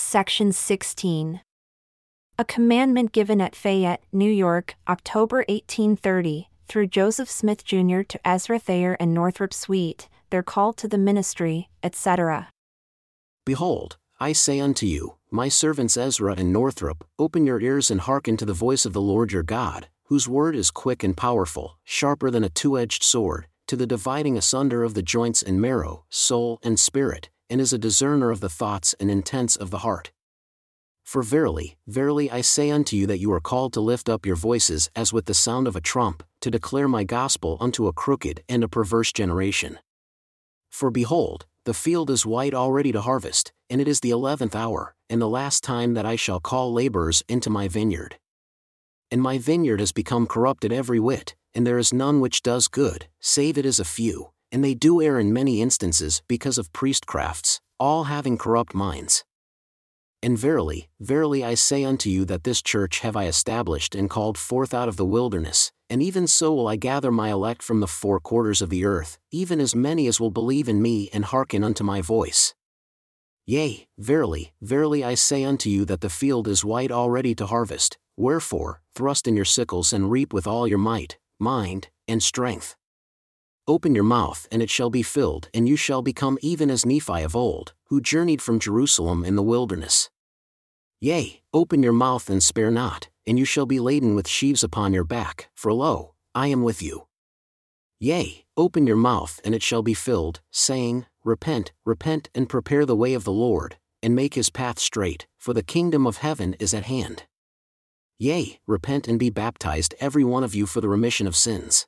Section 16. A commandment given at Fayette, New York, October 1830, through Joseph Smith Jr. to Ezra Thayer and Northrop Sweet, their call to the ministry, etc. Behold, I say unto you, my servants Ezra and Northrop, open your ears and hearken to the voice of the Lord your God, whose word is quick and powerful, sharper than a two edged sword, to the dividing asunder of the joints and marrow, soul and spirit, and is a discerner of the thoughts and intents of the heart. For verily, verily I say unto you that you are called to lift up your voices as with the sound of a trump, to declare my gospel unto a crooked and a perverse generation. For behold, the field is white already to harvest, and it is the eleventh hour, and the last time that I shall call laborers into my vineyard. And my vineyard has become corrupted every whit, and there is none which does good, save it is a few, and they do err in many instances because of priestcrafts, all having corrupt minds. And verily, verily I say unto you that this church have I established and called forth out of the wilderness, and even so will I gather my elect from the four quarters of the earth, even as many as will believe in me and hearken unto my voice. Yea, verily, verily I say unto you that the field is white already to harvest, wherefore, thrust in your sickles and reap with all your might, mind, and strength. Open your mouth, and it shall be filled, and you shall become even as Nephi of old, who journeyed from Jerusalem in the wilderness. Yea, open your mouth and spare not, and you shall be laden with sheaves upon your back, for lo, I am with you. Yea, open your mouth and it shall be filled, saying, Repent, repent, and prepare the way of the Lord, and make his path straight, for the kingdom of heaven is at hand. Yea, repent and be baptized every one of you for the remission of sins.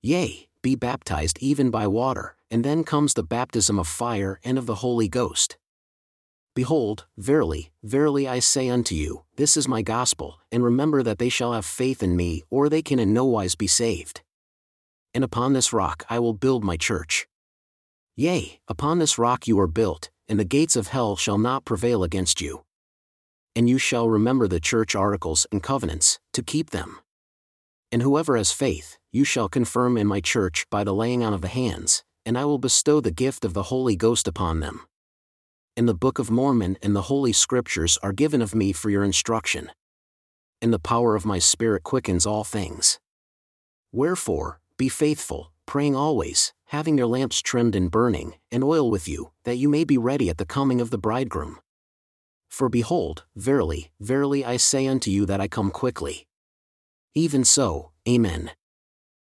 Yea, be baptized even by water, and then comes the baptism of fire and of the Holy Ghost. Behold, verily, verily I say unto you, this is my gospel, and remember that they shall have faith in me, or they can in no wise be saved. And upon this rock I will build my church. Yea, upon this rock you are built, and the gates of hell shall not prevail against you. And you shall remember the church articles and covenants, to keep them. And whoever has faith, you shall confirm in my church by the laying on of the hands, and I will bestow the gift of the Holy Ghost upon them. And the Book of Mormon and the Holy Scriptures are given of me for your instruction. And the power of my Spirit quickens all things. Wherefore, be faithful, praying always, having your lamps trimmed and burning, and oil with you, that you may be ready at the coming of the bridegroom. For behold, verily, verily I say unto you that I come quickly. Even so, Amen.